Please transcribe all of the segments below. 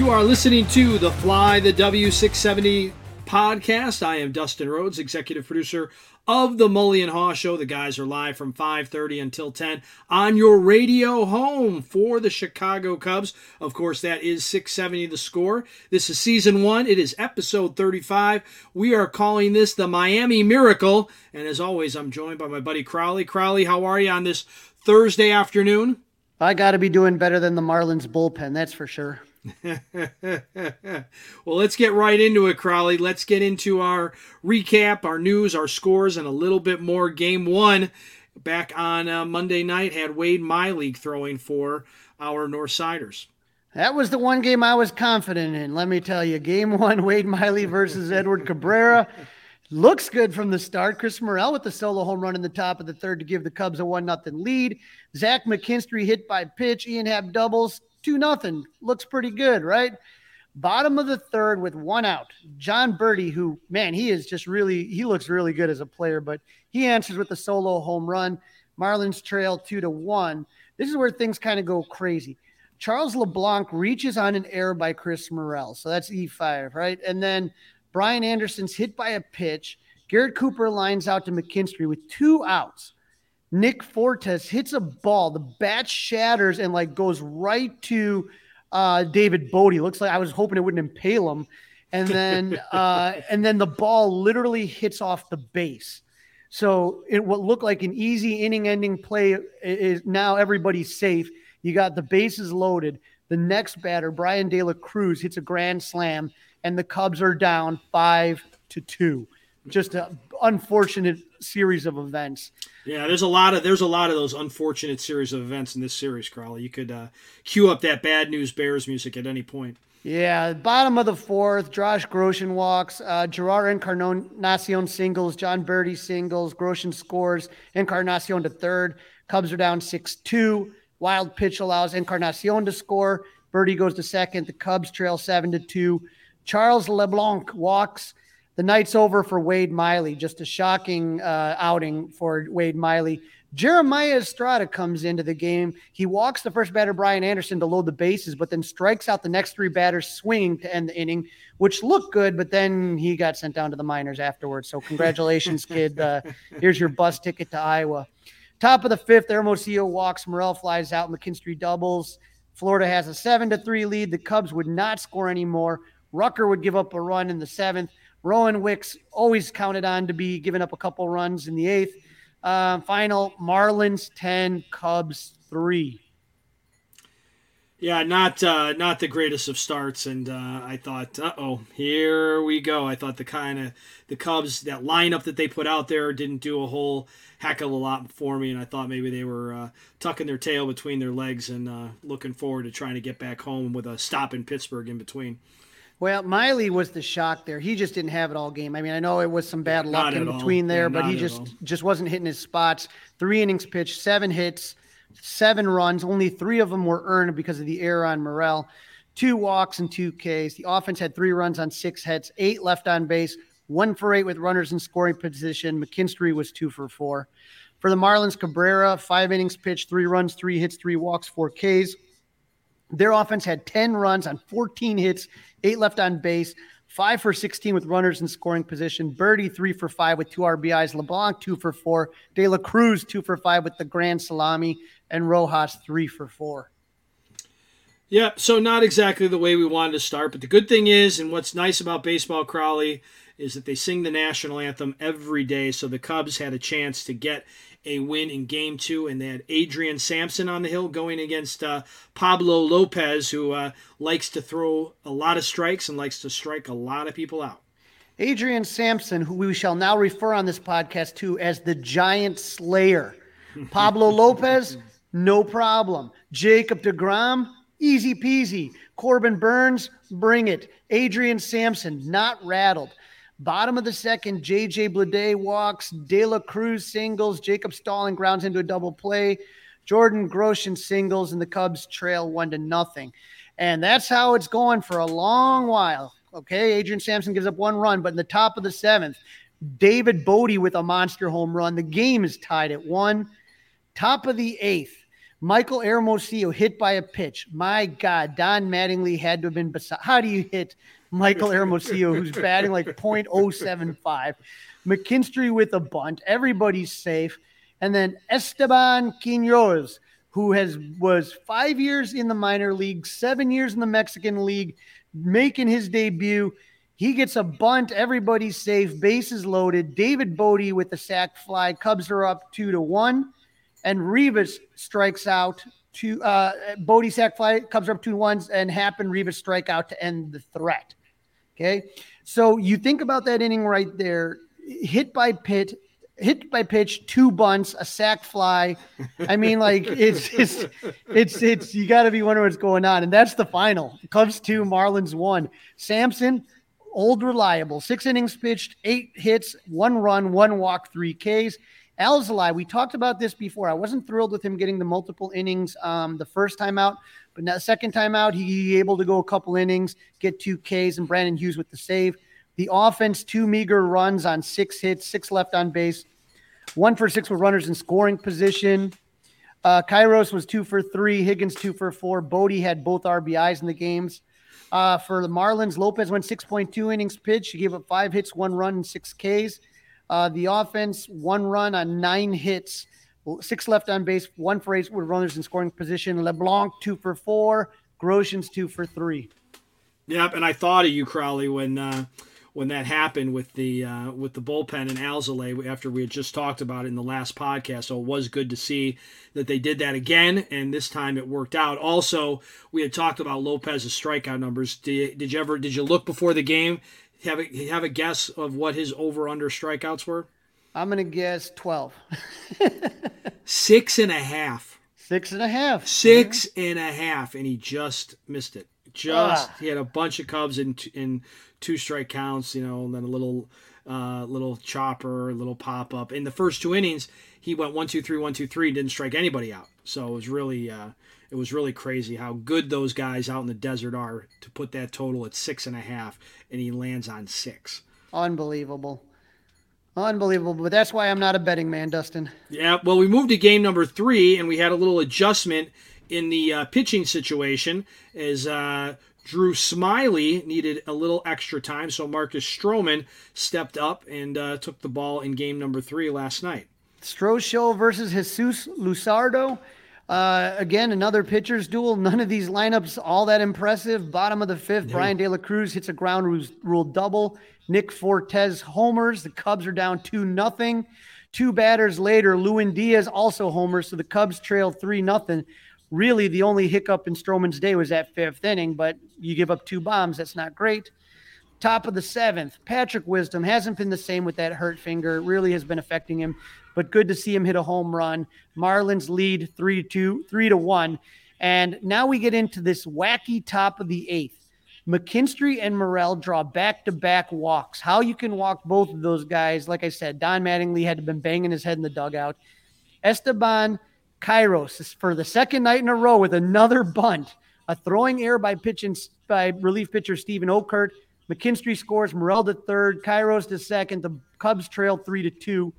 You are listening to the Fly the W670 podcast. I am Dustin Rhodes, executive producer of the Mully and Haugh Show. The guys are live from 5:30 until 10 on your radio home for the Chicago Cubs. Of course, that is 670 the score. This is season 1. It is episode 35. We are calling this the Miami Miracle, and as always, I'm joined by my buddy Crawly. Crawly, how are you on this Thursday afternoon? I got to be doing better than the Marlins bullpen, that's for sure. well, let's get right into it, Crawly. Let's get into our recap, our news, our scores, and a little bit more. Game one back on uh, Monday night had Wade Miley throwing for our Northsiders. That was the one game I was confident in. Let me tell you, game one, Wade Miley versus Edward Cabrera. Looks good from the start. Chris Morel with the solo home run in the top of the third to give the Cubs a one nothing lead. Zach McKinstry hit by pitch. Ian Happ doubles two nothing. Looks pretty good, right? Bottom of the third with one out. Jon Berti, who man, he is just really he looks really good as a player, but he answers with a solo home run. Marlins trail two to one. This is where things kind of go crazy. Charles LeBlanc reaches on an error by Chris Morel. So that's E5, right? And then Brian Anderson's hit by a pitch. Garrett Cooper lines out to McKinstry with two outs. Nick Fortes hits a ball. The bat shatters and like goes right to uh, David Bote. Looks like I was hoping it wouldn't impale him. And then uh, and then the ball literally hits off the base. So it what looked like an easy inning-ending play is now everybody's safe. You got the bases loaded. The next batter, Bryan De La Cruz, hits a grand slam, and the Cubs are down five to two. Just an unfortunate series of events. Yeah, there's a lot of there's a lot of those unfortunate series of events in this series, Crawly. You could uh, cue up that bad news Bears music at any point. Yeah, bottom of the fourth, Josh Groshans walks, uh, Jerar Encarnacion singles, Jon Berti singles, Groshans scores, Encarnacion to third. Cubs are down 6 2. Wild pitch allows Encarnacion to score. Berti goes to second. The Cubs trail 7 to 2. Charles LeBlanc walks. The night's over for Wade Miley. Just a shocking uh, outing for Wade Miley. Jeremiah Estrada comes into the game. He walks the first batter, Brian Anderson, to load the bases, but then strikes out the next three batters swinging to end the inning, which looked good, but then he got sent down to the minors afterwards. So, congratulations, kid. Uh, here's your bus ticket to Iowa. Top of the fifth, Hermosillo walks. Morel flies out. McKinstry doubles. Florida has a 7 to 3 lead. The Cubs would not score anymore. Rucker would give up a run in the seventh. Rowan Wicks always counted on to be giving up a couple runs in the eighth. Uh, final Marlins 10, Cubs 3. Yeah, not uh, not the greatest of starts, and uh, I thought, uh oh, here we go. I thought the kind of the Cubs that lineup that they put out there didn't do a whole heck of a lot for me, and I thought maybe they were uh, tucking their tail between their legs and uh, looking forward to trying to get back home with a stop in Pittsburgh in between. Well, Miley was the shock there. He just didn't have it all game. I mean, I know it was some bad luck in between all. there, yeah, but he just all. just wasn't hitting his spots. Three innings pitched, seven hits, seven runs. Only three of them were earned because of the error on Morel. Two walks and two Ks. The offense had three runs on six hits, eight left on base, one for eight with runners in scoring position. McKinstry was two for four. For the Marlins, Cabrera, five innings pitched, three runs, three hits, three walks, four Ks. Their offense had 10 runs on 14 hits, eight left on base, five for 16 with runners in scoring position. Berti, three for five with two RBIs. LeBlanc, two for four. De La Cruz, two for five with the grand salami. And Rojas, three for four. Yeah, So not exactly the way we wanted to start, but the good thing is, and what's nice about baseball, Crawly, is that they sing the national anthem every day. So the Cubs had a chance to get a win in game two, and they had Adrian Sampson on the hill going against uh, Pablo Lopez, who uh, likes to throw a lot of strikes and likes to strike a lot of people out. Adrian Sampson, who we shall now refer on this podcast to as the Giant Slayer. Pablo Lopez, no problem. Jacob DeGrom, easy peasy. Corbin Burnes, bring it. Adrian Sampson, not rattled. Bottom of the second, JJ Bleday walks, De La Cruz singles, Jacob Stalling grounds into a double play, Jordan Groshans singles, and the Cubs trail one to nothing. And that's how it's going for a long while. Okay, Adrian Sampson gives up one run, but in the top of the seventh, David Bote with a monster home run. The game is tied at one. Top of the eighth, Michael Hermosillo hit by a pitch. My God, Don Mattingly had to have been beside. How do you hit Michael Hermosillo, who's batting like .075? McKinstry with a bunt. Everybody's safe. And then Esteban Quiñones, who has was five years in the minor league, seven years in the Mexican league, making his debut. He gets a bunt. Everybody's safe. Bases loaded. David Bote with the sac fly. Cubs are up two to one. And Rivas strikes out to uh Bote sac fly. Cubs are up two ones. And Happen Rivas strike out to end the threat. Okay. So you think about that inning right there. Hit by pit, hit by pitch, two bunts, a sac fly. I mean, like it's just, it's it's you got to be wondering what's going on, and that's the final. Cubs two, Marlins one. Sampson, old reliable, six innings pitched, eight hits, one run, one walk, three Ks. Alzolay, we talked about this before. I wasn't thrilled with him getting the multiple innings um, the first time out, but now second time out, he able to go a couple innings, get two Ks, and Brandon Hughes with the save. The offense, two meager runs on six hits, six left on base, one for six with runners in scoring position. Uh, Quiroz was two for three. Higgins two for four. Bote had both RBIs in the games. Uh, for the Marlins, Lopez went 6.2 innings pitched. He gave up five hits, one run, and six Ks. Uh, the offense, one run on nine hits, six left on base, one for eight with runners in scoring position. LeBlanc two for four. Groshans two for three. Yep, and I thought of you, Crawly, when uh, when that happened with the uh, with the bullpen and Alzolay after we had just talked about it in the last podcast. So it was good to see that they did that again, and this time it worked out. Also, we had talked about Lopez's strikeout numbers. Did you, did you ever did you look before the game? Have a have a guess of what his over under strikeouts were? I'm gonna guess twelve. Six and a half. Six and a half. Six and a half, and he just missed it. Just Ah. he had a bunch of Cubs in in two strike counts, you know, and then a little uh, little chopper, a little pop up. In the first two innings, he went one two three one two three, didn't strike anybody out. So it was really uh, it was really crazy how good those guys out in the desert are to put that total at six and a half, and he lands on six. Unbelievable. Unbelievable. But that's why I'm not a betting man, Dustin. Yeah, well, we moved to game number three, and we had a little adjustment in the uh, pitching situation as uh, Drew Smyly needed a little extra time, so Marcus Stroman stepped up and uh, took the ball in game number three last night. Stroh Show versus Jesus Luzardo. Uh, again, another pitcher's duel. None of these lineups all that impressive. Bottom of the fifth, Bryan De La Cruz hits a ground rule double. Nick Fortes homers. The Cubs are down two nothing. Two batters later, Lewin Diaz also homers, so the Cubs trail three nothing. Really, the only hiccup in Stroman's day was that fifth inning, but you give up two bombs. That's not great. Top of the seventh, Patrick Wisdom hasn't been the same with that hurt finger. It really has been affecting him, but good to see him hit a home run. Marlins lead three to two, three to one. And now we get into this wacky top of the eighth. McKinstry and Morel draw back to back walks. How you can walk both of those guys, like I said, Don Mattingly had been banging his head in the dugout. Esteban Quiroz is for the second night in a row with another bunt, a throwing error by pitching by relief pitcher Steven Okert. McKinstry scores, Morel to third, Quiroz to second. The Cubs trail three to two.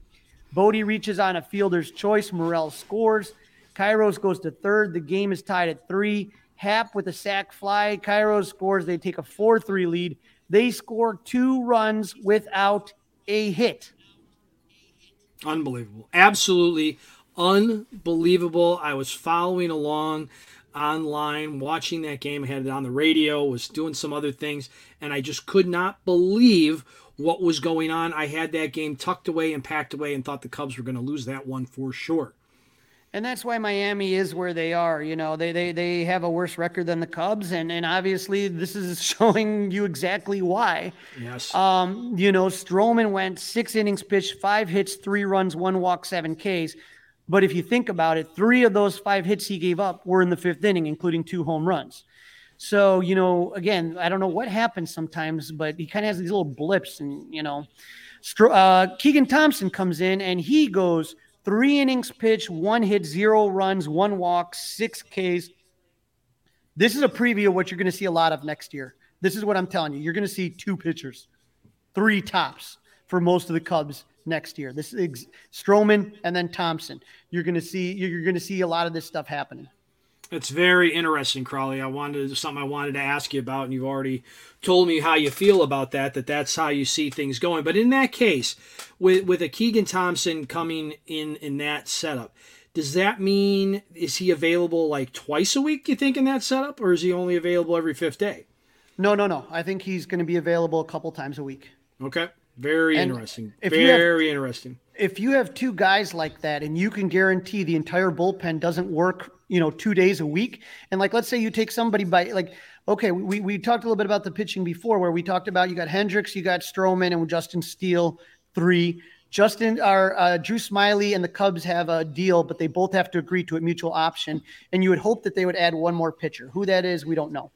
Bote reaches on a fielder's choice. Morel scores. Quiroz goes to third. The game is tied at three. Happ with a sac fly. Quiroz scores. They take a 4 3 lead. They score two runs without a hit. Unbelievable. Absolutely unbelievable. I was following along online watching that game. I had it on the radio, was doing some other things, and I just could not believe what was going on. I had that game tucked away and packed away and thought the Cubs were going to lose that one for sure. And that's why Miami is where they are. You know, they they they have a worse record than the Cubs, and and obviously this is showing you exactly why. Yes. Um, you know, Stroman went six innings pitched, five hits, three runs, one walk, seven Ks. But if you think about it, three of those five hits he gave up were in the fifth inning, including two home runs. So, you know, again, I don't know what happens sometimes, but he kind of has these little blips. And, you know, uh, Keegan Thompson comes in and he goes three innings pitched, one hit, zero runs, one walk, six Ks. This is a preview of what you're going to see a lot of next year. This is what I'm telling you. You're going to see two pitchers, three tops for most of the Cubs next year. This is Stroman and then Thompson. You're going to see you're going to see a lot of this stuff happening. It's very interesting, Crawly. I wanted something I wanted to ask you about, and you've already told me how you feel about that. That that's how you see things going. But in that case, with with a Keegan Thompson coming in in that setup, does that mean is he available like twice a week? You think in that setup, or is he only available every fifth day? No, no, no. I think he's going to be available a couple times a week. Okay. Very and interesting. Very have, interesting. If you have two guys like that and you can guarantee the entire bullpen doesn't work, you know, two days a week, and like let's say you take somebody by like okay, we, we talked a little bit about the pitching before where we talked about you got Hendricks, you got Stroman, and Justin Steele, three. Justin or uh, Drew Smyly and the Cubs have a deal, but they both have to agree to a mutual option. And you would hope that they would add one more pitcher. Who that is, we don't know.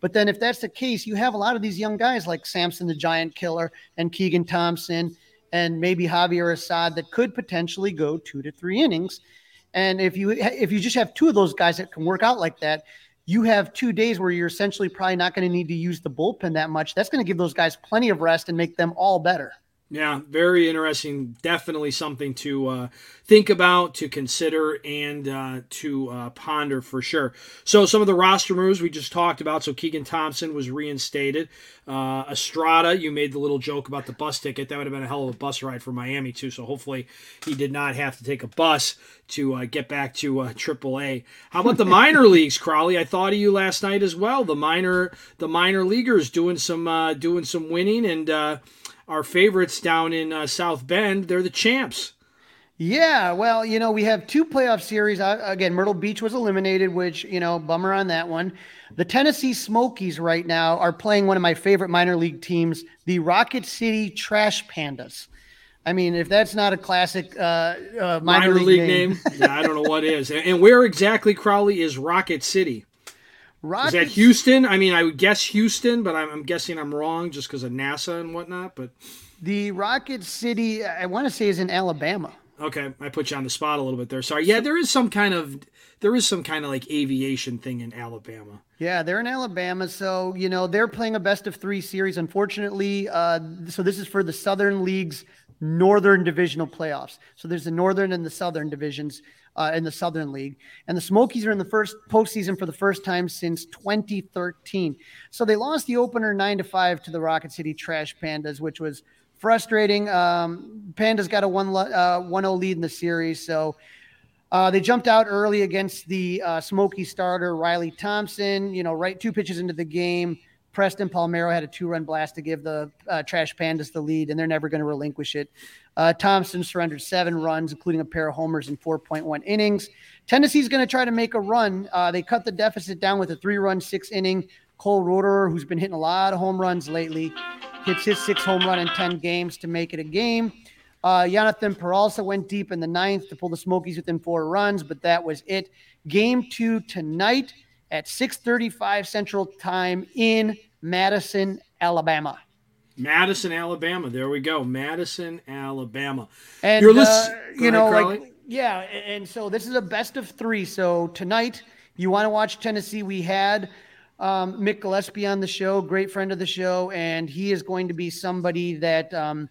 But then, if that's the case, you have a lot of these young guys like Sampson the Giant Killer and Keegan Thompson and maybe Javier Assad that could potentially go two to three innings. And if you if you just have two of those guys that can work out like that, you have two days where you're essentially probably not going to need to use the bullpen that much. That's going to give those guys plenty of rest and make them all better. Yeah, very interesting. Definitely something to uh, think about, to consider, and uh, to uh, ponder for sure. So, some of the roster moves we just talked about. So, Keegan Thompson was reinstated. Uh, Estrada, you made the little joke about the bus ticket. That would have been a hell of a bus ride for Miami, too. So, hopefully, he did not have to take a bus to uh, get back to uh, AAA. How about the minor leagues, Crawly? I thought of you last night as well. The minor, the minor leaguers doing some uh, doing some winning and our favorites down in uh, South Bend. They're the champs. Yeah, well, you know, we have two playoff series. Uh, again, Myrtle Beach was eliminated, which, you know, bummer on that one. The Tennessee Smokies right now are playing one of my favorite minor league teams, the Rocket City Trash Pandas. I mean, if that's not a classic uh, uh, minor, minor, league, league name, name yeah, I don't know what is. And where exactly, Crawly, is Rocket City? Rockets, Is that Houston? I mean, I would guess Houston, but I'm, I'm guessing I'm wrong just because of NASA and whatnot. But the Rocket City, I want to say, is in Alabama. Okay, I put you on the spot a little bit there. Sorry. Yeah, there is some kind of there is some kind of like aviation thing in Alabama. Yeah, they're in Alabama, so you know they're playing a best of three series. Unfortunately, uh, so this is for the Southern League's Northern Divisional playoffs. So there's the Northern and the Southern divisions uh, in the Southern League. And the Smokies are in the first postseason for the first time since 2013. So they lost the opener nine to five to the Rocket City Trash Pandas, which was frustrating. Um, Pandas got a one uh, 1-0 lead in the series, so. Uh, they jumped out early against the uh, Smoky starter Riley Thompson. You know, right two pitches into the game, Preston Palmeiro had a two-run blast to give the uh, Trash Pandas the lead, and they're never going to relinquish it. Uh, Thompson surrendered seven runs, including a pair of homers in 4.1 innings. Tennessee's going to try to make a run. Uh, they cut the deficit down with a three-run, six-inning. Cole Roederer, who's been hitting a lot of home runs lately, hits his sixth home run in 10 games to make it a game. Uh, Jonathan Peralta went deep in the ninth to pull the Smokies within four runs, but that was it. Game two tonight at 6:35 Central Time in Madison, Alabama. Madison, Alabama. There we go. Madison, Alabama. And You're uh, you know, like yeah, and so this is a best of three. So tonight, you want to watch Tennessee? We had um, Mick Gillispie on the show, great friend of the show, and he is going to be somebody that um,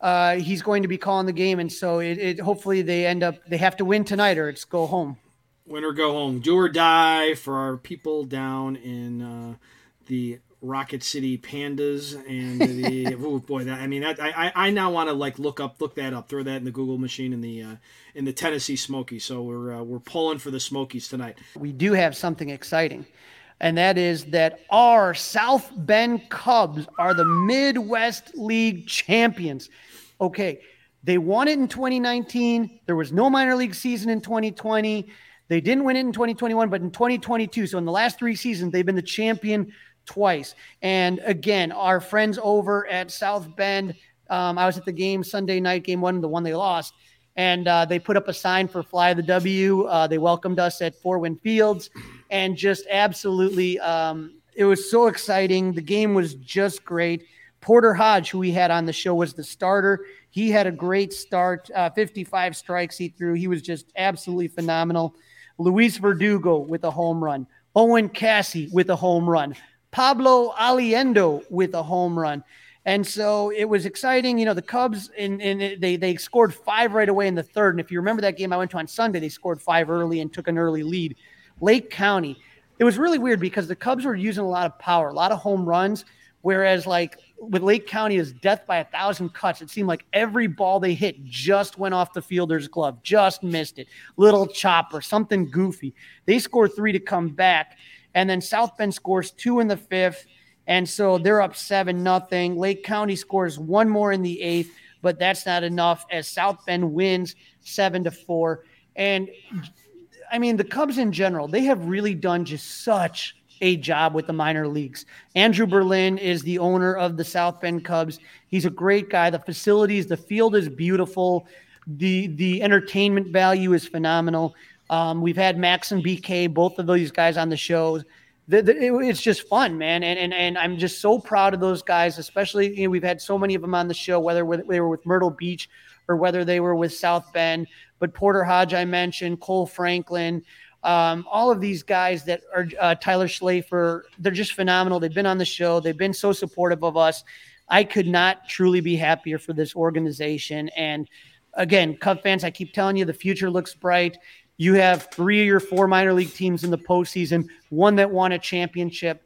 uh, he's going to be calling the game, and so it, it hopefully they end up they have to win tonight or it's go home. Win or go home, do or die for our people down in uh, the Rocket City Pandas and the oh boy that I mean that I I now want to like look up look that up throw that in the Google machine in the uh, in the Tennessee Smokies so we're uh, we're pulling for the Smokies tonight. We do have something exciting, and that is that our South Bend Cubs are the Midwest League champions. Okay, they won it in 2019. There was no minor league season in 2020. They didn't win it in 2021, but in 2022, so in the last three seasons, they've been the champion twice. And again, our friends over at South Bend, um, I was at the game Sunday night, game one, the one they lost, and uh, they put up a sign for Fly the W. Uh, they welcomed us at Four Winds Field, and just absolutely, um, it was so exciting. The game was just great. Porter Hodge, who we had on the show, was the starter. He had a great start, uh, 55 strikes he threw. He was just absolutely phenomenal. Luis Verdugo with a home run, Owen Caissie with a home run, Pablo Aliendo with a home run. And so it was exciting. You know, the Cubs and, and they they scored five right away in the third. And if you remember that game I went to on Sunday, they scored five early and took an early lead. Lake County. It was really weird because the Cubs were using a lot of power, a lot of home runs, whereas like with Lake County is death by a thousand cuts. It seemed like every ball they hit just went off the fielder's glove, just missed it. Little chopper, something goofy. They score three to come back, and then South Bend scores two in the fifth, and so they're up seven nothing. Lake County scores one more in the eighth, but that's not enough as South Bend wins seven to four. And I mean, the Cubs in general, they have really done just such a job with the minor leagues. Andrew Berlin is the owner of the South Bend Cubs. He's a great guy. The facilities, the field is beautiful. The the entertainment value is phenomenal. Um, we've had Max and BK, both of those guys on the shows. The, the, it, it's just fun, man, and, and and I'm just so proud of those guys. Especially, you know, we've had so many of them on the show, whether they were with Myrtle Beach or whether they were with South Bend. But Porter Hodge, I mentioned, Cole Franklin, um, all of these guys that are uh, Tyler Schlaffer, they're just phenomenal. They've been on the show. They've been so supportive of us. I could not truly be happier for this organization. And again, Cub fans, I keep telling you, the future looks bright. You have three or four minor league teams in the postseason, one that won a championship.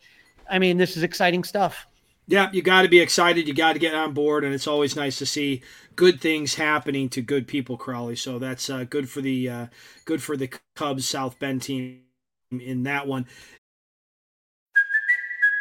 I mean, this is exciting stuff. Yeah, you got to be excited. You got to get on board, and it's always nice to see good things happening to good people, Crawly. So that's uh, good for the uh, good for the Cubs South Bend team in that one.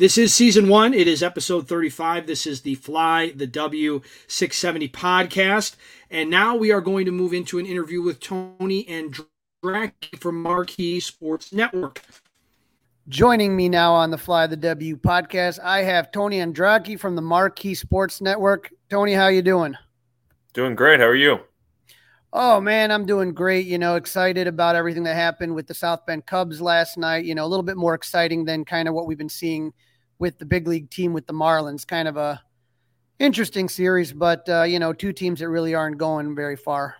This is season one. It is episode 35. This is the Fly the W 670 podcast. And now we are going to move into an interview with Tony Andracki from Marquee Sports Network. Joining me now on the Fly the W podcast, I have Tony Andracki from the Marquee Sports Network. Tony, how you doing? Doing great. How are you? Oh man, I'm doing great. You know, excited about everything that happened with the South Bend Cubs last night. You know, a little bit more exciting than kind of what we've been seeing with the big league team with the Marlins. Kind of a interesting series, but uh, you know, two teams that really aren't going very far.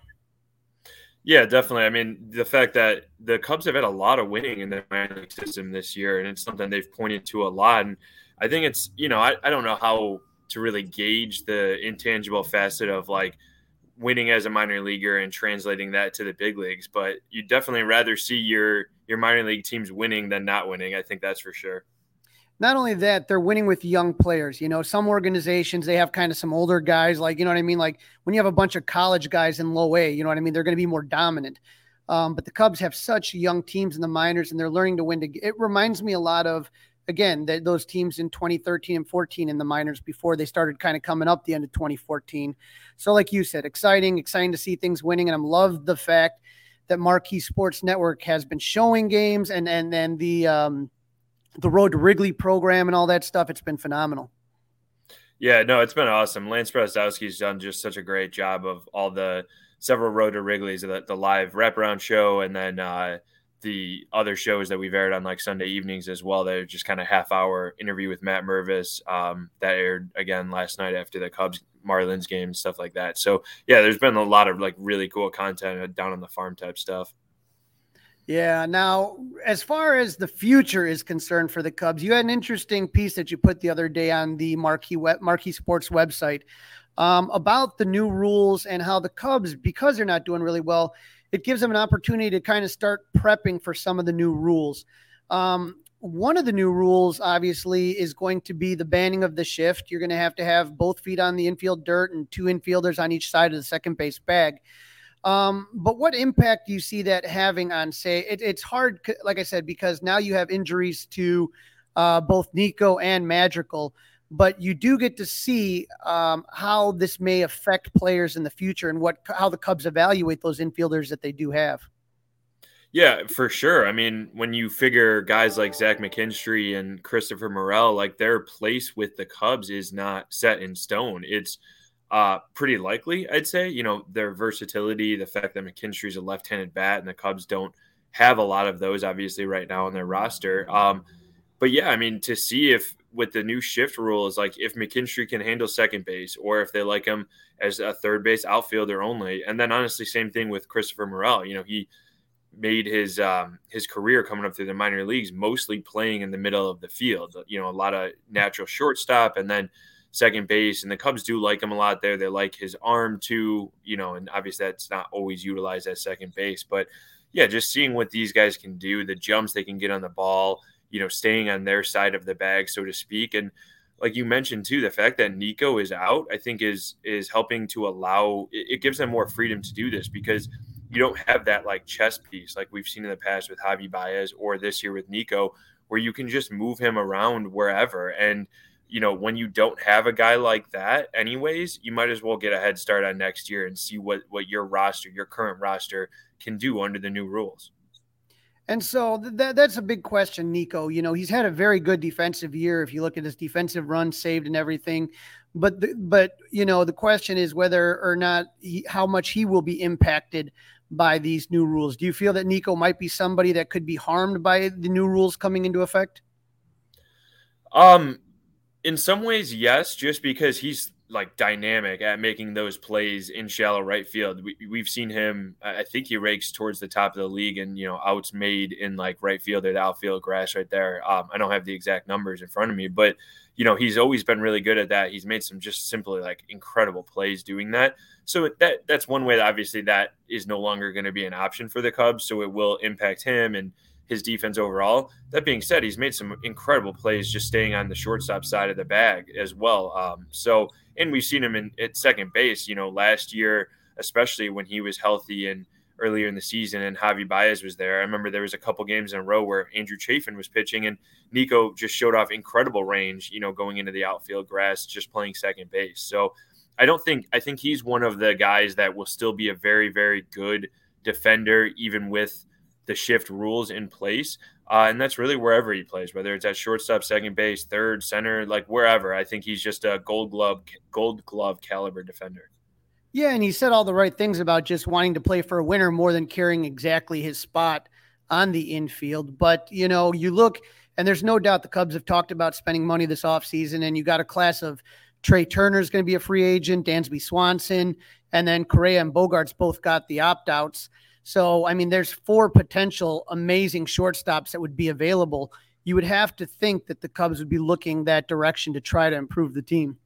Yeah, definitely. I mean, the fact that the Cubs have had a lot of winning in their minor league system this year, and it's something they've pointed to a lot. And I think it's, you know, I, I don't know how to really gauge the intangible facet of like winning as a minor leaguer and translating that to the big leagues, but you definitely rather see your your minor league teams winning than not winning. I think that's for sure not only that, they're winning with young players. You know, some organizations they have kind of some older guys, like you know what I mean. Like when you have a bunch of college guys in low A, you know what I mean. They're going to be more dominant. Um, but the Cubs have such young teams in the minors, and they're learning to win. To, it reminds me a lot of again the, those teams in 2013 and 14 in the minors before they started kind of coming up the end of 2014. So, like you said, exciting, exciting to see things winning, and I'm love the fact that Marquee Sports Network has been showing games, and and then the um, the Road to Wrigley program and all that stuff. It's been phenomenal. Yeah, no, it's been awesome. Lance Brozdowski's done just such a great job of all the several Road to Wrigley's, the, the live wraparound show, and then uh, the other shows that we've aired on like Sunday evenings as well. They're just kind of half hour interview with Matt Mervis um, that aired again last night after the Cubs Marlins game stuff like that. So yeah, there's been a lot of like really cool content down on the farm type stuff. Yeah. Now, as far as the future is concerned for the Cubs, you had an interesting piece that you put the other day on the Marquee web, Marquee Sports website um, about the new rules and how the Cubs, because they're not doing really well, it gives them an opportunity to kind of start prepping for some of the new rules. Um, one of the new rules, obviously, is going to be the banning of the shift. You're going to have to have both feet on the infield dirt and two infielders on each side of the second base bag. Um, but what impact do you see that having on, say, it, it's hard, like I said, because now you have injuries to uh, both Nico and Madrigal, but you do get to see um, how this may affect players in the future and what how the Cubs evaluate those infielders that they do have. Yeah, for sure. I mean, when you figure guys like Zach McKinstry and Christopher Morel, like their place with the Cubs is not set in stone. It's uh, pretty likely, I'd say. You know, their versatility, the fact that McKinstry is a left-handed bat, and the Cubs don't have a lot of those, obviously, right now on their roster. Um, but yeah, I mean, to see if with the new shift rules, like if McKinstry can handle second base or if they like him as a third base outfielder only. And then honestly, same thing with Christopher Morel. You know, he made his um, his career coming up through the minor leagues mostly playing in the middle of the field. You know, a lot of natural shortstop and then second base. And the Cubs do like him a lot there. They like his arm too. You know, and obviously that's not always utilized at second base, but yeah, just seeing what these guys can do, the jumps they can get on the ball you know, staying on their side of the bag, so to speak. And like you mentioned too, the fact that Nico is out, I think is is helping to allow it, gives them more freedom to do this because you don't have that like chess piece like we've seen in the past with Javi Baez or this year with Nico, where you can just move him around wherever. And you know, when you don't have a guy like that, anyways, you might as well get a head start on next year and see what what your roster, your current roster, can do under the new rules. And so that, that's a big question, Nico. You know, he's had a very good defensive year if you look at his defensive run saved and everything. But the, but you know, the question is whether or not he, how much he will be impacted by these new rules. Do you feel that Nico might be somebody that could be harmed by the new rules coming into effect? Um, in some ways, yes, just because he's like dynamic at making those plays in shallow right field. We, have seen him. I think he rakes towards the top of the league, and you know, outs made in like right field or the outfield grass right there. Um, I don't have the exact numbers in front of me, but you know, he's always been really good at that. He's made some just simply like incredible plays doing that. So that that's one way that obviously that is no longer going to be an option for the Cubs. So it will impact him and his defense overall. That being said, he's made some incredible plays just staying on the shortstop side of the bag as well. Um, so, and we've seen him in at second base. You know, last year, especially when he was healthy and earlier in the season, and Javi Baez was there. I remember there was a couple games in a row where Andrew Chafin was pitching, and Nico just showed off incredible range. You know, going into the outfield grass, just playing second base. So. I don't think I think he's one of the guys that will still be a very very good defender even with the shift rules in place. Uh, and that's really wherever he plays, whether it's at shortstop, second base, third, center, like wherever. I think he's just a gold glove, gold glove caliber defender. Yeah, and he said all the right things about just wanting to play for a winner more than caring exactly his spot on the infield. But you know, you look, and there's no doubt the Cubs have talked about spending money this offseason, and you got a class of Trea Turner is going to be a free agent, Dansby Swanson, and then Correa and Bogaerts both got the opt outs. So, I mean, there's four potential amazing shortstops that would be available. You would have to think that the Cubs would be looking that direction to try to improve the team.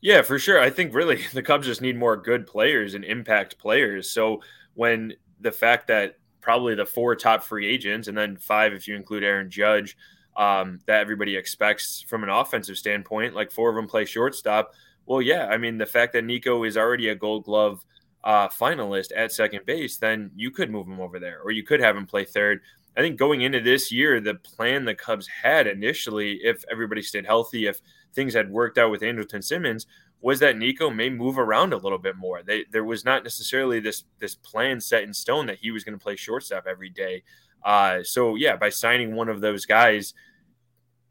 Yeah, for sure. I think really the Cubs just need more good players and impact players. So, when the fact that probably the four top free agents, and then five if you include Aaron Judge, um, that everybody expects from an offensive standpoint, like four of them play shortstop. Well, yeah, I mean, the fact that Nico is already a gold glove uh, finalist at second base, then you could move him over there or you could have him play third. I think going into this year, the plan the Cubs had initially, if everybody stayed healthy, if things had worked out with Andrelton Simmons, was that Nico may move around a little bit more. They, there was not necessarily this this plan set in stone that he was going to play shortstop every day. Uh, so yeah, by signing one of those guys,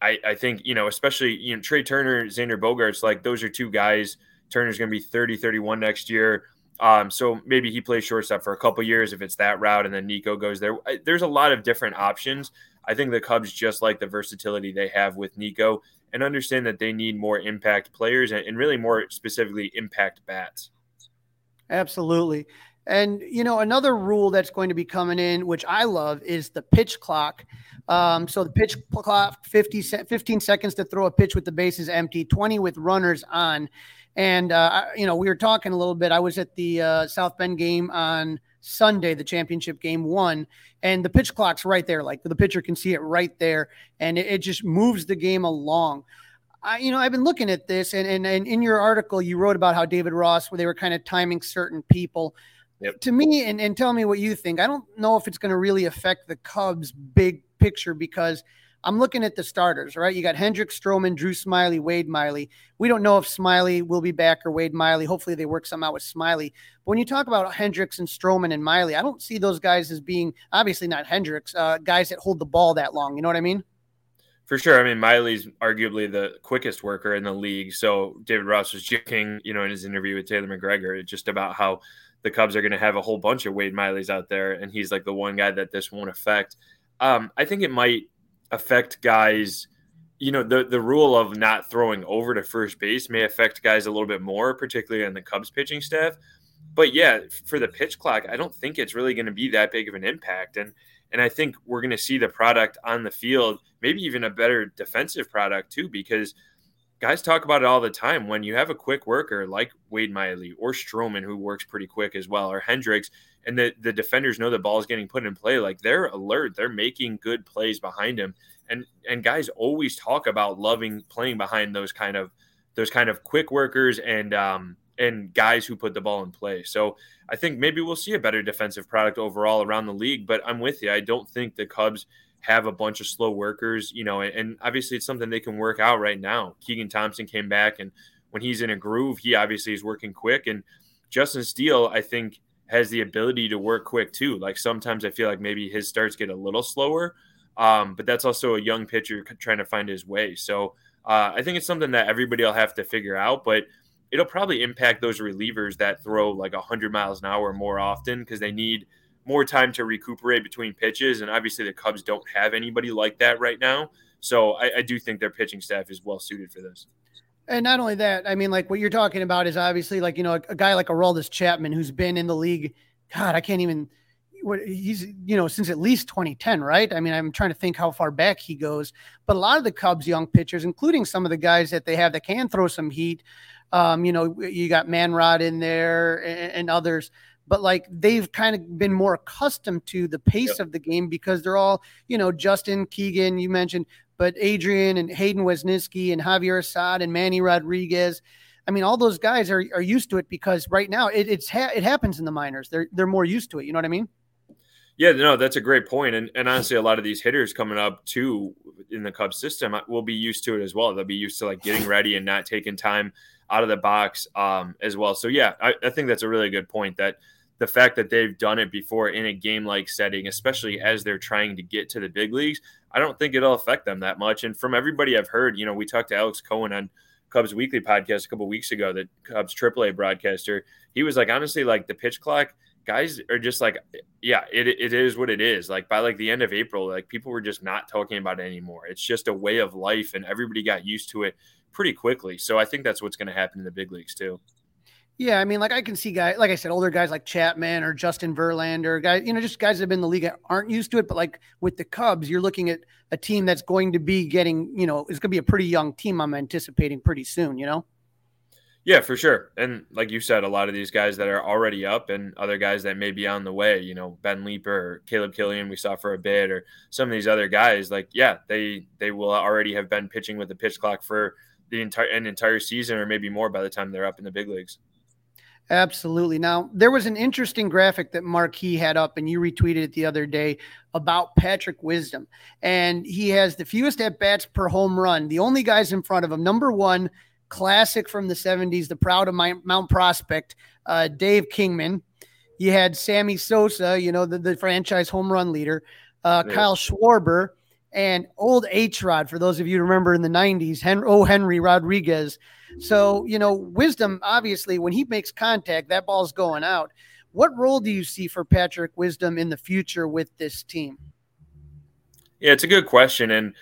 I, I think you know, especially you know Trea Turner, Xander Bogaerts, like those are two guys. Turner's going to be 30, 31 next year Um, so maybe he plays shortstop for a couple years if it's that route, and then Nico goes there. There's a lot of different options. I think the Cubs just like the versatility they have with Nico and understand that they need more impact players and, really more specifically impact bats. Absolutely. And, you know, another rule that's going to be coming in, which I love, is the pitch clock. Um, so the pitch clock, 50 15 seconds to throw a pitch with the bases empty, 20 with runners on. And, uh, you know, we were talking a little bit. I was at the uh, South Bend game on Sunday, the championship game one, and the pitch clock's right there. Like the pitcher can see it right there, and it, it just moves the game along. I, you know, I've been looking at this, and, and and in your article, you wrote about how David Ross, where they were kind of timing certain people. Yep. To me, and, and tell me what you think. I don't know if it's going to really affect the Cubs' big picture because I'm looking at the starters, right? You got Hendrick, Stroman, Drew Smyly, Wade Miley. We don't know if Smyly will be back or Wade Miley. Hopefully, they work some out with Smyly. But when you talk about Hendricks and Stroman and Miley, I don't see those guys as being obviously not Hendricks, uh, guys that hold the ball that long. You know what I mean? For sure. I mean, Miley's arguably the quickest worker in the league. So David Ross was joking, you know, in his interview with Taylor McGregor, just about how the Cubs are going to have a whole bunch of Wade Mileys out there, and he's like the one guy that this won't affect. Um, I think it might affect guys. You know, the the rule of not throwing over to first base may affect guys a little bit more, particularly on the Cubs pitching staff. But yeah, for the pitch clock, I don't think it's really going to be that big of an impact. And and I think we're going to see the product on the field, maybe even a better defensive product too, because guys talk about it all the time. When you have a quick worker like Wade Miley or Stroman, who works pretty quick as well, or Hendricks, and the, the defenders know the ball is getting put in play, like they're alert, they're making good plays behind him. And and guys always talk about loving playing behind those kind of those kind of quick workers and um and guys who put the ball in play. So I think maybe we'll see a better defensive product overall around the league. But I'm with you. I don't think the Cubs have a bunch of slow workers, you know, and obviously it's something they can work out right now. Keegan Thompson came back, and when he's in a groove, he obviously is working quick. And Justin Steele, I think, has the ability to work quick too. Like sometimes I feel like maybe his starts get a little slower, um, but that's also a young pitcher trying to find his way. So uh, I think it's something that everybody will have to figure out, but it'll probably impact those relievers that throw like 100 miles an hour more often because they need – more time to recuperate between pitches. And obviously, the Cubs don't have anybody like that right now. So I, I do think their pitching staff is well suited for this. And not only that, I mean, like what you're talking about is obviously like, you know, a, a guy like Aroldis Chapman who's been in the league. God, I can't even what he's you know since at least 2010 right i mean i'm trying to think how far back he goes but a lot of the cubs young pitchers including some of the guys that they have that can throw some heat um, you know you got manrod in there and, and others but like they've kind of been more accustomed to the pace yep. of the game because they're all, you know, Justin Keegan, you mentioned, but Adrian and Hayden Wesneski and Javier Assad and Manny Rodriguez. I mean, all those guys are, are used to it because right now it, it's ha- it happens in the minors. They're they're more used to it. You know what I mean? Yeah, no, that's a great point. And and honestly, a lot of these hitters coming up too in the Cubs system will be used to it as well. They'll be used to like getting ready and not taking time out of the box um, as well. So yeah, I, I think that's a really good point that the fact that they've done it before in a game like setting, especially as they're trying to get to the big leagues, I don't think it'll affect them that much. And from everybody I've heard, you know, we talked to Alex Cohen on Cubs Weekly podcast a couple weeks ago, the Cubs AAA broadcaster. He was like, honestly, like the pitch clock guys are just like, yeah, it, it is what it is. Like by like the end of April, like people were just not talking about it anymore. It's just a way of life, and everybody got used to it pretty quickly. So I think that's what's going to happen in the big leagues too. Yeah, I mean, like I can see guys, like I said, older guys like Chapman or Justin Verlander, guys, you know, just guys that have been in the league that aren't used to it. But like with the Cubs, you're looking at a team that's going to be getting, you know, it's going to be a pretty young team. I'm anticipating pretty soon, you know. Yeah, for sure. And like you said, a lot of these guys that are already up and other guys that may be on the way, you know, Ben Leeper or Caleb Kilian, we saw for a bit, or some of these other guys, like, yeah, they they will already have been pitching with the pitch clock for the entire an entire season or maybe more by the time they're up in the big leagues. Absolutely. Now, there was an interesting graphic that Marquee had up, and you retweeted it the other day about Patrick Wisdom. And he has the fewest at bats per home run. The only guys in front of him, number one, classic from the 70s, the proud of my Mount Prospect, uh, Dave Kingman. You had Sammy Sosa, you know, the, the franchise home run leader, uh, yeah. Kyle Schwarber, and old H Rod, for those of you who remember in the 90s, Hen- oh, Henry Rodriguez. So, you know, wisdom, obviously, when he makes contact, that ball's going out. What role do you see for Patrick Wisdom in the future with this team? Yeah, it's a good question. And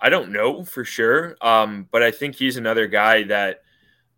I don't know for sure. Um, but I think he's another guy that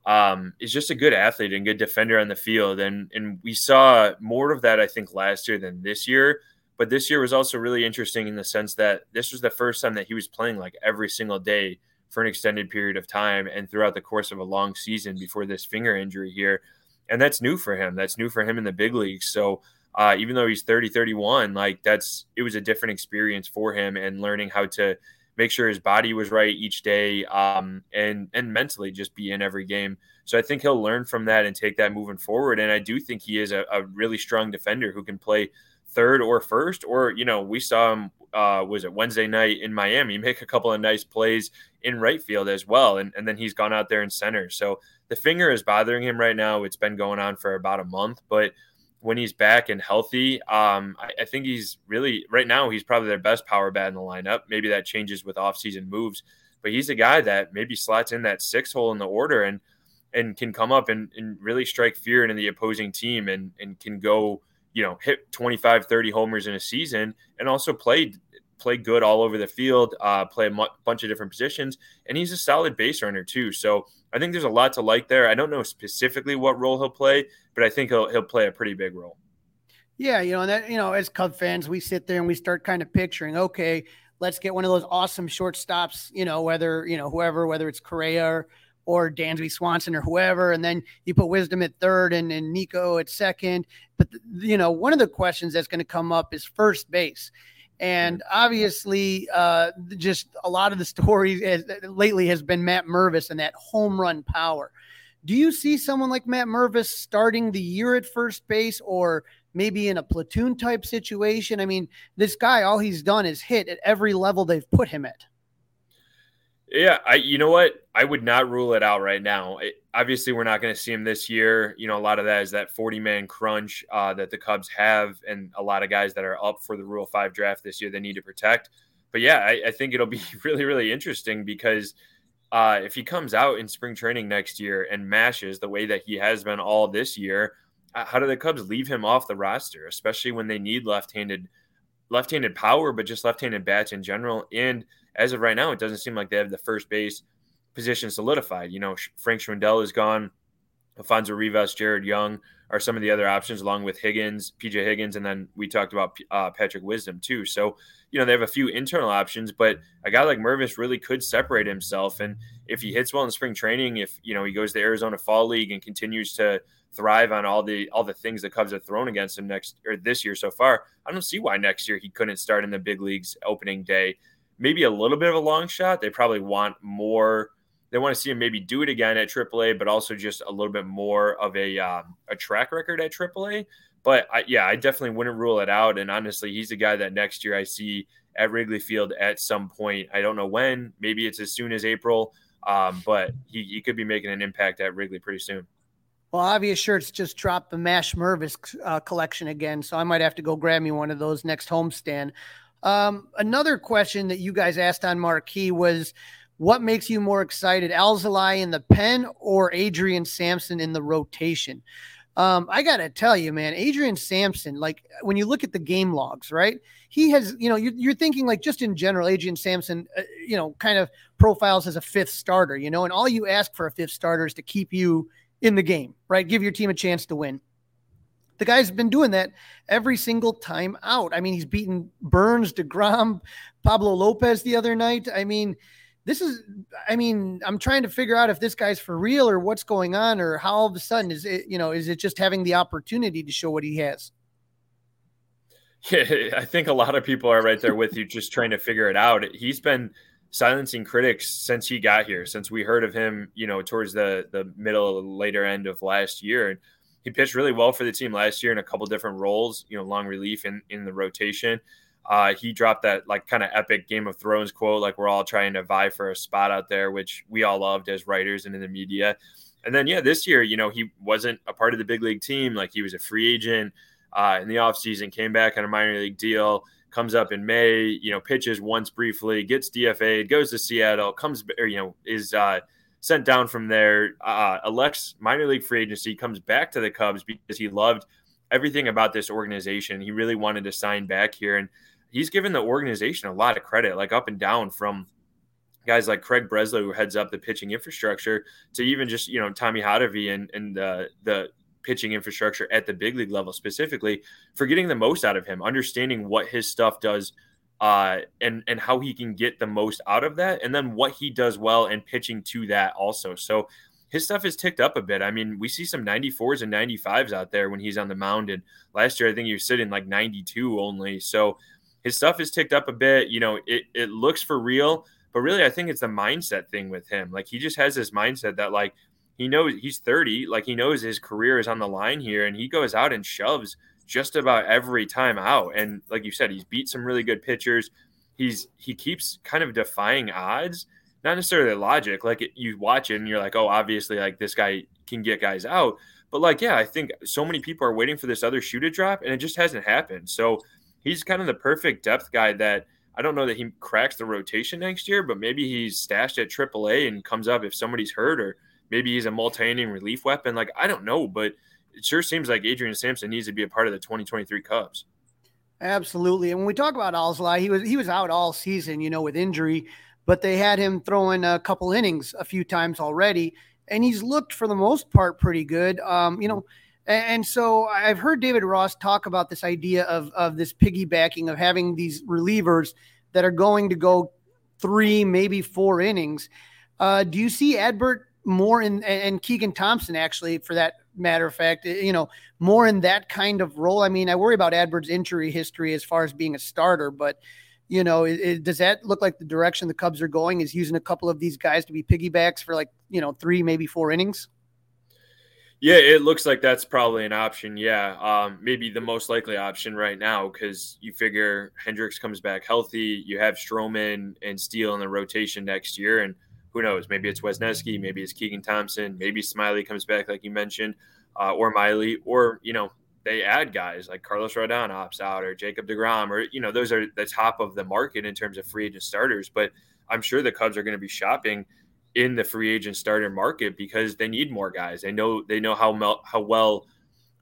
um, is just a good athlete and good defender on the field. And, and we saw more of that, I think, last year than this year. But this year was also really interesting in the sense that this was the first time that he was playing like every single day for an extended period of time and throughout the course of a long season before this finger injury here. And that's new for him. That's new for him in the big leagues. So uh, even though he's 30, 31, like that's it was a different experience for him and learning how to make sure his body was right each day um, and and mentally just be in every game. So I think he'll learn from that and take that moving forward. And I do think he is a, a really strong defender who can play third or first, or you know, we saw him uh, was it Wednesday night in Miami make a couple of nice plays in right field as well, and and then he's gone out there in center. So the finger is bothering him right now. It's been going on for about a month, but when he's back and healthy, um, I, I, think he's really right now he's probably their best power bat in the lineup. Maybe that changes with offseason moves, but he's a guy that maybe slots in that six hole in the order and and can come up and, and really strike fear into the opposing team and and can go you know, hit 25, 30 homers in a season and also played play good all over the field, uh, play a m- bunch of different positions, and he's a solid base runner too. So I think there's a lot to like there. I don't know specifically what role he'll play, but I think he'll he'll play a pretty big role. Yeah, you know, and that you know, as Cub fans, we sit there and we start kind of picturing, okay, let's get one of those awesome shortstops, you know, whether you know whoever, whether it's Correa or, or Dansby Swanson or whoever, and then you put Wisdom at third and, and Nico at second. But you know, one of the questions that's going to come up is first base. And obviously, uh, just a lot of the stories as, lately has been Matt Mervis and that home run power. Do you see someone like Matt Mervis starting the year at first base or maybe in a platoon type situation? I mean, this guy, all he's done is hit at every level they've put him at. Yeah, I you know what? I would not rule it out right now. It, obviously, we're not going to see him this year. You know, a lot of that is that 40 man crunch uh, that the Cubs have, and a lot of guys that are up for the Rule 5 draft this year they need to protect. But yeah, I, I think it'll be really, really interesting because uh, if he comes out in spring training next year and mashes the way that he has been all this year, how do the Cubs leave him off the roster, especially when they need left handed? left-handed power, but just left-handed bats in general. And as of right now, it doesn't seem like they have the first base position solidified. You know, Frank Schwindel is gone. Alfonso Rivas, Jared Young are some of the other options, along with Higgins, PJ Higgins, and then we talked about uh, Patrick Wisdom too. So, you know, they have a few internal options, but a guy like Mervis really could separate himself. And if he hits well in spring training, if you know he goes to Arizona Fall League and continues to thrive on all the all the things the Cubs have thrown against him next or this year so far, I don't see why next year he couldn't start in the big leagues opening day. Maybe a little bit of a long shot. They probably want more. They want to see him maybe do it again at AAA, but also just a little bit more of a um, a track record at AAA. But I, yeah, I definitely wouldn't rule it out. And honestly, he's a guy that next year I see at Wrigley Field at some point. I don't know when. Maybe it's as soon as April. Um, but he, he could be making an impact at Wrigley pretty soon. Well, obvious shirts just dropped the Mash Mervis uh, collection again, so I might have to go grab me one of those next homestand. Um, another question that you guys asked on Marquee was, what makes you more excited, Alzolay in the pen or Adrian Sampson in the rotation? Um, I gotta tell you, man, Adrian Sampson, like when you look at the game logs, right? He has, you know, you're, you're thinking like just in general, Adrian Sampson, uh, you know, kind of profiles as a fifth starter, you know, and all you ask for a fifth starter is to keep you in the game, right? Give your team a chance to win. The guy's been doing that every single time out. I mean, he's beaten Burnes, DeGrom, Pablo Lopez the other night. I mean, this is, I mean, I'm trying to figure out if this guy's for real or what's going on or how all of a sudden is it, you know, is it just having the opportunity to show what he has? Yeah, I think a lot of people are right there with you, just trying to figure it out. He's been silencing critics since he got here, since we heard of him, you know, towards the the middle later end of last year. He pitched really well for the team last year in a couple different roles, you know, long relief in in the rotation. Uh, he dropped that like kind of epic Game of Thrones quote, like we're all trying to vie for a spot out there, which we all loved as writers and in the media. And then yeah, this year, you know, he wasn't a part of the big league team, like he was a free agent uh, in the offseason, came back on a minor league deal comes up in May, you know, pitches once briefly, gets DFA, goes to Seattle, comes, or, you know, is uh, sent down from there, uh, minor league free agency, comes back to the Cubs because he loved everything about this organization. He really wanted to sign back here. And he's given the organization a lot of credit, like up and down from guys like Craig Breslow, who heads up the pitching infrastructure, to even just, you know, Tommy Hotovy and, and the, the pitching infrastructure at the big league level specifically for getting the most out of him, understanding what his stuff does uh, and and how he can get the most out of that, and then what he does well and pitching to that also. So his stuff has ticked up a bit. I mean, we see some 94s and 95s out there when he's on the mound, and last year I think he was sitting like 92 only. So his stuff has ticked up a bit. You know, it it looks for real, but really I think it's the mindset thing with him. Like he just has this mindset that like he knows he's 30, like he knows his career is on the line here, and he goes out and shoves just about every time out. And like you said, he's beat some really good pitchers. He's he keeps kind of defying odds, not necessarily logic. Like it, you watch it and you're like, oh, obviously, like this guy can get guys out. But like, yeah, I think so many people are waiting for this other shoe to drop, and it just hasn't happened. So he's kind of the perfect depth guy that I don't know that he cracks the rotation next year, but maybe he's stashed at AAA and comes up if somebody's hurt, or maybe he's a multi-inning relief weapon. Like I don't know, but it sure seems like Adrian Sampson needs to be a part of the 2023 Cubs. Absolutely. And when we talk about Alzolay, he was he was out all season, you know, with injury, but they had him throwing a couple innings a few times already, and he's looked for the most part pretty good. Um, you know, and, and so I've heard David Ross talk about this idea of of this piggybacking of having these relievers that are going to go three, maybe four innings. Uh, do you see Adbert more in and Keegan Thompson actually for that matter of fact, you know, more in that kind of role. I mean, I worry about Adbert's injury history as far as being a starter, but you know, it, it, does that look like the direction the Cubs are going? Is using a couple of these guys to be piggybacks for like you know three, maybe four innings? Yeah, it looks like that's probably an option. Yeah, um, maybe the most likely option right now because you figure Hendricks comes back healthy. You have Stroman and Steele in the rotation next year, and who knows? Maybe it's Wesneski, maybe it's Keegan Thompson, maybe Smyly comes back like you mentioned, uh, or Miley, or you know they add guys like Carlos Rodon opts out or Jacob Degrom, or you know those are the top of the market in terms of free agent starters. But I'm sure the Cubs are going to be shopping in the free agent starter market because they need more guys. They know they know how how well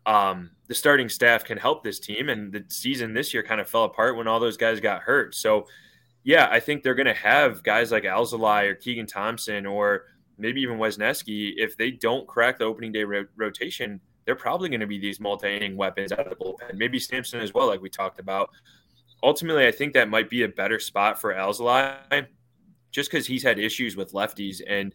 um, the starting staff can help this team, and the season this year kind of fell apart when all those guys got hurt. So yeah, I think they're going to have guys like Alzolay or Keegan Thompson or maybe even Wesneski. If they don't crack the opening day ro- rotation, they're probably going to be these multi-inning weapons out of the bullpen. Maybe Sampson as well, like we talked about. Ultimately, I think that might be a better spot for Alzolay just because he's had issues with lefties and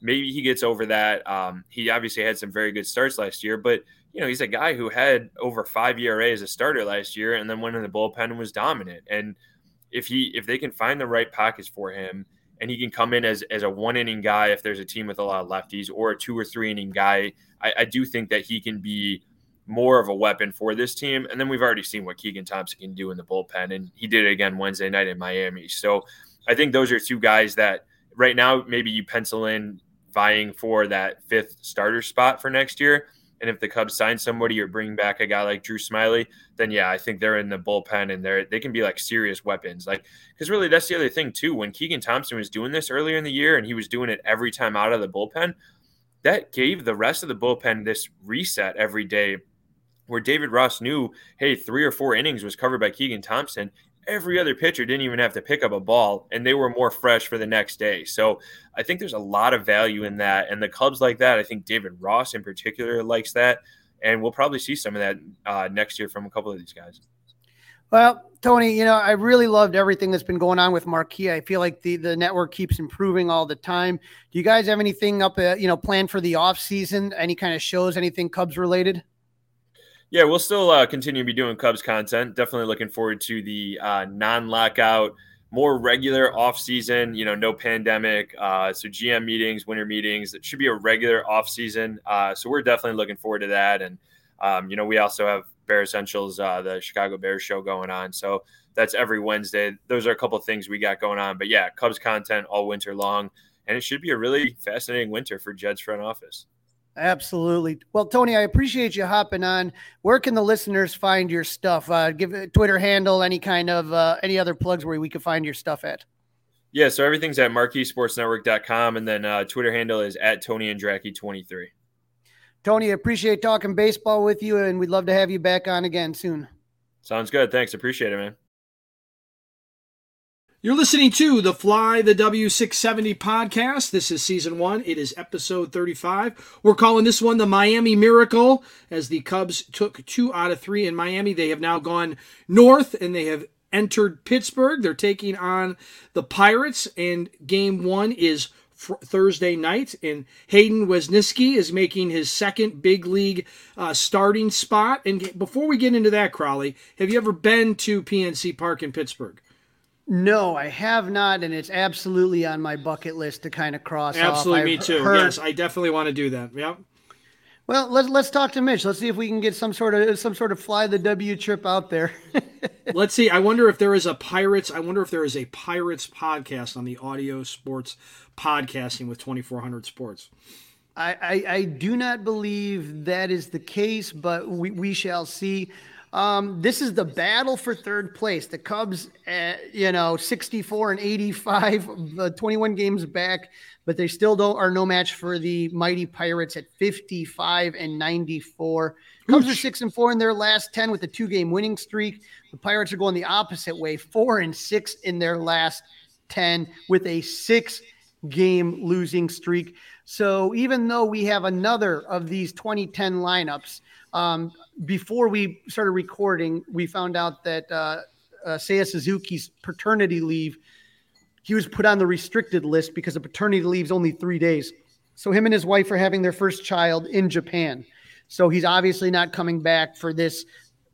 maybe he gets over that. Um, he obviously had some very good starts last year, but you know he's a guy who had over five ERA as a starter last year, and then went in the bullpen and was dominant. And if he if they can find the right package for him and he can come in as, as a one inning guy if there's a team with a lot of lefties or a two or three inning guy, I, I, do think that he can be more of a weapon for this team. And then we've already seen what Keegan Thompson can do in the bullpen, and he did it again Wednesday night in Miami. So I think those are two guys that right now maybe you pencil in vying for that fifth starter spot for next year. And if the Cubs sign somebody or bring back a guy like Drew Smyly, then yeah, I think they're in the bullpen and they're they can be like serious weapons. Like because really that's the other thing too. When Keegan Thompson was doing this earlier in the year and he was doing it every time out of the bullpen, that gave the rest of the bullpen this reset every day where David Ross knew, hey, three or four innings was covered by Keegan Thompson, every other pitcher didn't even have to pick up a ball and they were more fresh for the next day. So I think there's a lot of value in that. And the Cubs like that. I think David Ross in particular likes that. And we'll probably see some of that uh, next year from a couple of these guys. Well, Tony, you know, I really loved everything that's been going on with Marquee. I feel like the, the network keeps improving all the time. Do you guys have anything up, uh, you know, planned for the off season? Any kind of shows, anything Cubs related? Yeah, we'll still uh, continue to be doing Cubs content. Definitely looking forward to the uh, non-lockout, more regular off-season. You know, no pandemic. Uh, so GM meetings, winter meetings. It should be a regular off-season. Uh, so we're definitely looking forward to that. And um, you know, we also have Bear Essentials, uh, the Chicago Bears show going on. So that's every Wednesday. Those are a couple things we got going on. But yeah, Cubs content all winter long, and it should be a really fascinating winter for Jed's front office. Absolutely. Well, Tony, I appreciate you hopping on. Where can the listeners find your stuff? Uh, give a Twitter handle, any kind of uh, any other plugs where we can find your stuff at. Yeah, so everything's at marqueesportsnetwork.com, and then uh, Twitter handle is at Tony Andracki 23. Tony, appreciate talking baseball with you, and we'd love to have you back on again soon. Sounds good. Thanks. Appreciate it, man. You're listening to the Fly the W670 podcast. This is season one. It is episode 35. We're calling this one the Miami Miracle as the Cubs took two out of three in Miami. They have now gone north and they have entered Pittsburgh. They're taking on the Pirates, and game one is Thursday night. And Hayden Wesneski is making his second big league uh, starting spot. And before we get into that, Crawly, have you ever been to PNC Park in Pittsburgh? No, I have not, and it's absolutely on my bucket list to kind of cross. Absolutely, me too. Heard... Yes, I definitely want to do that. Yep. Well, let's let's talk to Mitch. Let's see if we can get some sort of some sort of fly the W trip out there. let's see. I wonder if there is a Pirates. I wonder if there is a Pirates podcast on the Audio Sports Podcasting with Twenty Four Hundred Sports. I, I, I do not believe that is the case, but we, we shall see. Um, this is the battle for third place. The Cubs, uh, you know, 64 and 85, uh, 21 games back, but they still don't are no match for the mighty Pirates at 55 and 94. Cubs Oof. are six and four in their last 10 with a two game winning streak. The Pirates are going the opposite way, four and six in their last 10 with a six game losing streak. So even though we have another of these 2010 lineups, um, before we started recording, we found out that uh, uh, Seiya Suzuki's paternity leave, he was put on the restricted list because the paternity leave is only three days. So him and his wife are having their first child in Japan. So he's obviously not coming back for this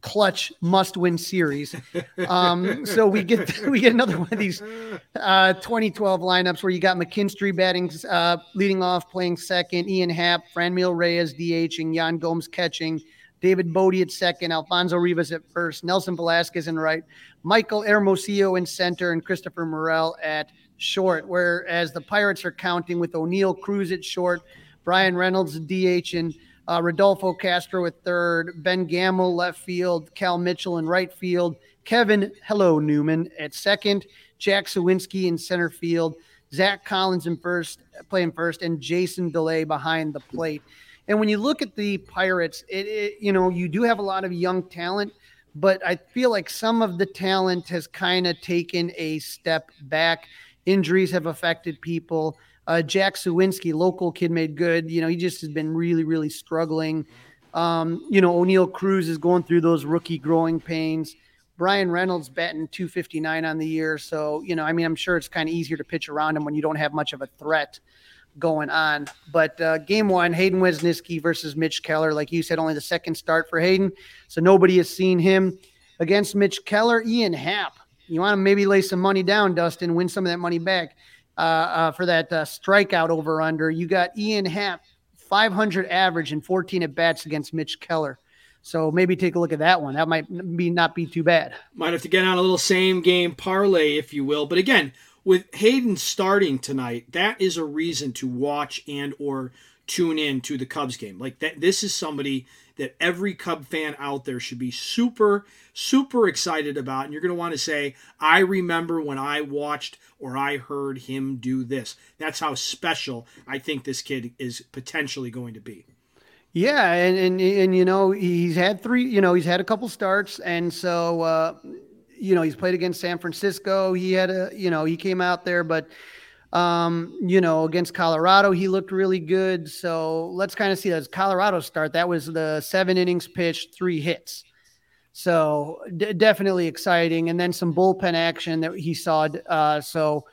clutch must-win series. Um, so we get we get another one of these uh, 2012 lineups where you got McKinstry batting, uh, leading off, playing second, Ian Happ, Franmil Reyes DHing, Yan Gomes catching, David Bote at second, Alfonso Rivas at first, Nelson Velasquez in right, Michael Hermosillo in center, and Christopher Morel at short. Whereas the Pirates are counting with Oneil Cruz at short, Bryan Reynolds DH and uh, Rodolfo Castro at third, Ben Gamel left field, Cal Mitchell in right field, Kevin Hello Newman at second, Jack Suwinski in center field, Zach Collins in first, playing first, and Jason Delay behind the plate. And when you look at the Pirates, it, it, you know you do have a lot of young talent, but I feel like some of the talent has kind of taken a step back. Injuries have affected people. Uh, Jack Suwinski, local kid, made good. You know, he just has been really, really struggling. Um, you know, Oneil Cruz is going through those rookie growing pains. Bryan Reynolds batting 259 on the year. So, you know, I mean, I'm sure it's kind of easier to pitch around him when you don't have much of a threat going on. But uh, game one, Hayden Wesneski versus Mitch Keller. Like you said, only the second start for Hayden. So nobody has seen him against Mitch Keller. Ian Happ. You want to maybe lay some money down, Dustin, win some of that money back uh, uh, for that uh, strikeout over under. You got Ian Happ, 500 average and 14 at bats against Mitch Keller. So maybe take a look at that one. That might be not be too bad. Might have to get on a little same game parlay, if you will. But again, with Hayden starting tonight, that is a reason to watch and or tune in to the Cubs game. Like that, this is somebody that every Cub fan out there should be super, super excited about. And you're going to want to say, I remember when I watched or I heard him do this. That's how special I think this kid is potentially going to be. Yeah, and, and and you know he's had three. You know he's had a couple starts, and so uh, you know he's played against San Francisco. He had a you know he came out there, but um, you know, against Colorado, he looked really good. So let's kind of see that Colorado start. That was the seven innings pitched, three hits. So d- definitely exciting. And then some bullpen action that he saw. Uh, so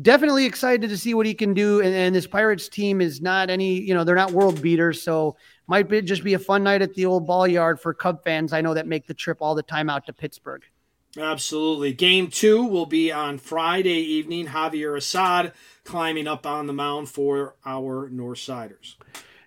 definitely excited to see what he can do. And, and, this Pirates team is not any, you know, they're not world beaters. So might be, just be a fun night at the old ball yard for Cub fans. I know that make the trip all the time out to Pittsburgh. Absolutely. Game two will be on Friday evening. Javier Assad climbing up on the mound for our Northsiders.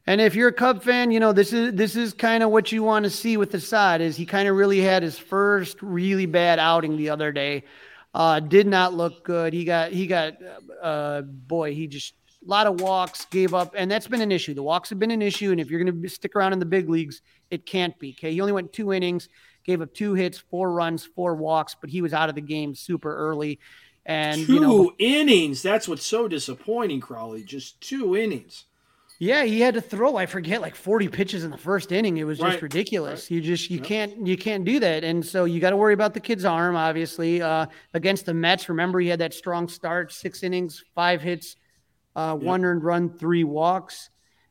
And if you're a Cub fan, you know this is this is kind of what you want to see with Assad. Is he kind of really had his first really bad outing the other day? Uh, did not look good. He got he got uh, boy he just A lot of walks, gave up, and that's been an issue. The walks have been an issue, and if you're going to stick around in the big leagues, it can't be. Okay, he only went two innings, gave up two hits, four runs, four walks, but he was out of the game super early. And two you know, innings. That's what's so disappointing, Crawly. Just two innings. Yeah, he had to throw. I forget like 40 pitches in the first inning. It was just Right, ridiculous. You just you can't you can't do that. And so you got to worry about the kid's arm, obviously. Uh, against the Mets, remember he had that strong start, six innings, five hits, uh, one earned run, three walks.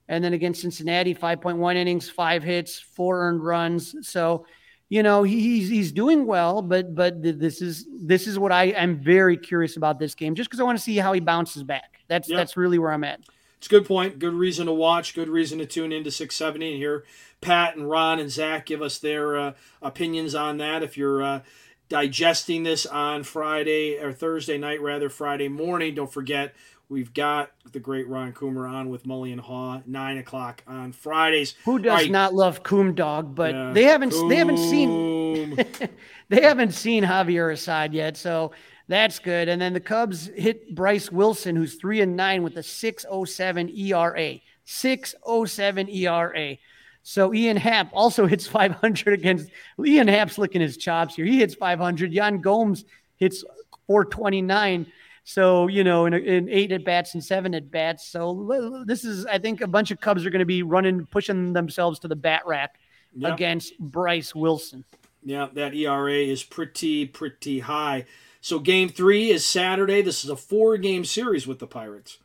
And then against Cincinnati, 5.1 innings, five hits, four earned runs. So, you know, he's he's doing well, but but this is this is what I am very curious about this game, just because I want to see how he bounces back. That's Yeah. that's really where I'm at. It's a good point. Good reason to watch. Good reason to tune into 670 and hear Pat and Ron and Zach give us their uh, opinions on that. If you're uh, digesting this on Friday or Thursday night, rather Friday morning, don't forget we've got the great Ron Coomer on with Mully and Haugh nine o'clock on Fridays. Who does right. not love Coom Dog? But Yeah. they haven't they haven't seen they haven't seen Javier Assad yet, so that's good. And then the Cubs hit Bryce Wilson, who's three and nine with a 607 ERA. 607 ERA. So Ian Happ also hits 500 against Ian Happ's licking his chops here. He hits 500. Yan Gomes hits 429. So, you know, in, in eight at bats and seven at bats. So this is, I think, a bunch of Cubs are going to be running, pushing themselves to the bat rack against Bryce Wilson. Yeah, that ERA is pretty, pretty high. So game three is Saturday. This is a four game series with the Pirates.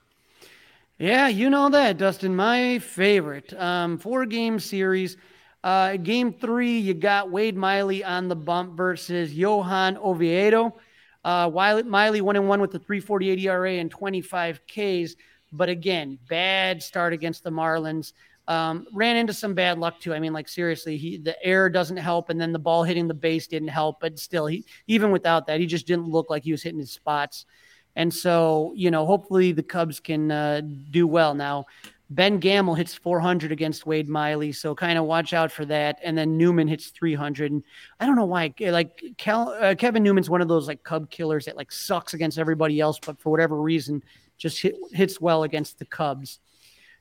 Yeah, you know that, Dustin. My favorite. Um, four game series. Uh, game three, you got Wade Miley on the bump versus Johan Oviedo. Uh, Miley one and one with the 348 ERA and 25 Ks. But again, bad start against the Marlins. Um, ran into some bad luck too. I mean, like seriously, he the air doesn't help, and then the ball hitting the base didn't help. But still, he even without that, he just didn't look like he was hitting his spots. And so, you know, hopefully the Cubs can uh, do well. Now, Ben Gamel hits 400 against Wade Miley, so kind of watch out for that. And then Newman hits 300. And I don't know why, like Cal, uh, Kevin Newman's one of those like Cub killers that like sucks against everybody else, but for whatever reason, just hit, hits well against the Cubs.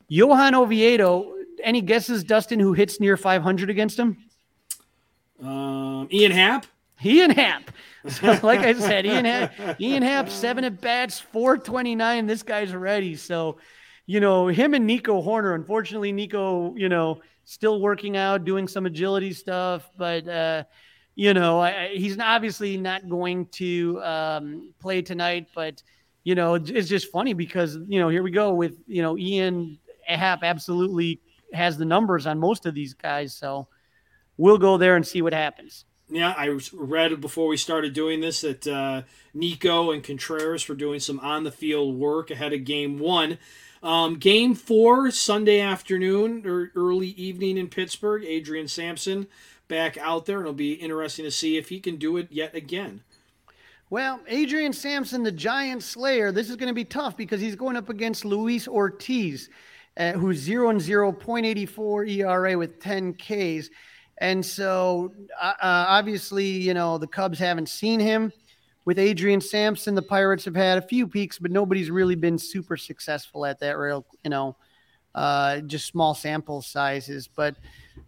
Johan Oviedo, any guesses, Dustin, who hits near 500 against him? Um, Ian Happ. Ian Happ. So, like I said, Ian Happ, Ian Happ, seven at bats, 429. This guy's ready. So, you know, him and Nico Hoerner, unfortunately, Nico, you know, still working out, doing some agility stuff, but, uh, you know, I, he's obviously not going to um, play tonight, but, you know, it's it's just funny because, you know, here we go with, you know, Ian Happ absolutely has the numbers on most of these guys. So we'll go there and see what happens. Yeah, I read before we started doing this that uh, Nico and Contreras were doing some on the field work ahead of game one. Um, game four, Sunday afternoon or early evening in Pittsburgh. Adrian Sampson back out there, and it'll be interesting to see if he can do it yet again. Well, Adrian Sampson, the Giant Slayer, this is going to be tough because he's going up against Luis Ortiz, uh, who's 0 and 0, 0.84 ERA with 10 Ks. And so, uh, uh, obviously, you know, the Cubs haven't seen him. With Adrian Sampson, the Pirates have had a few peeks, but nobody's really been super successful at that real, you know, uh, just small sample sizes. But,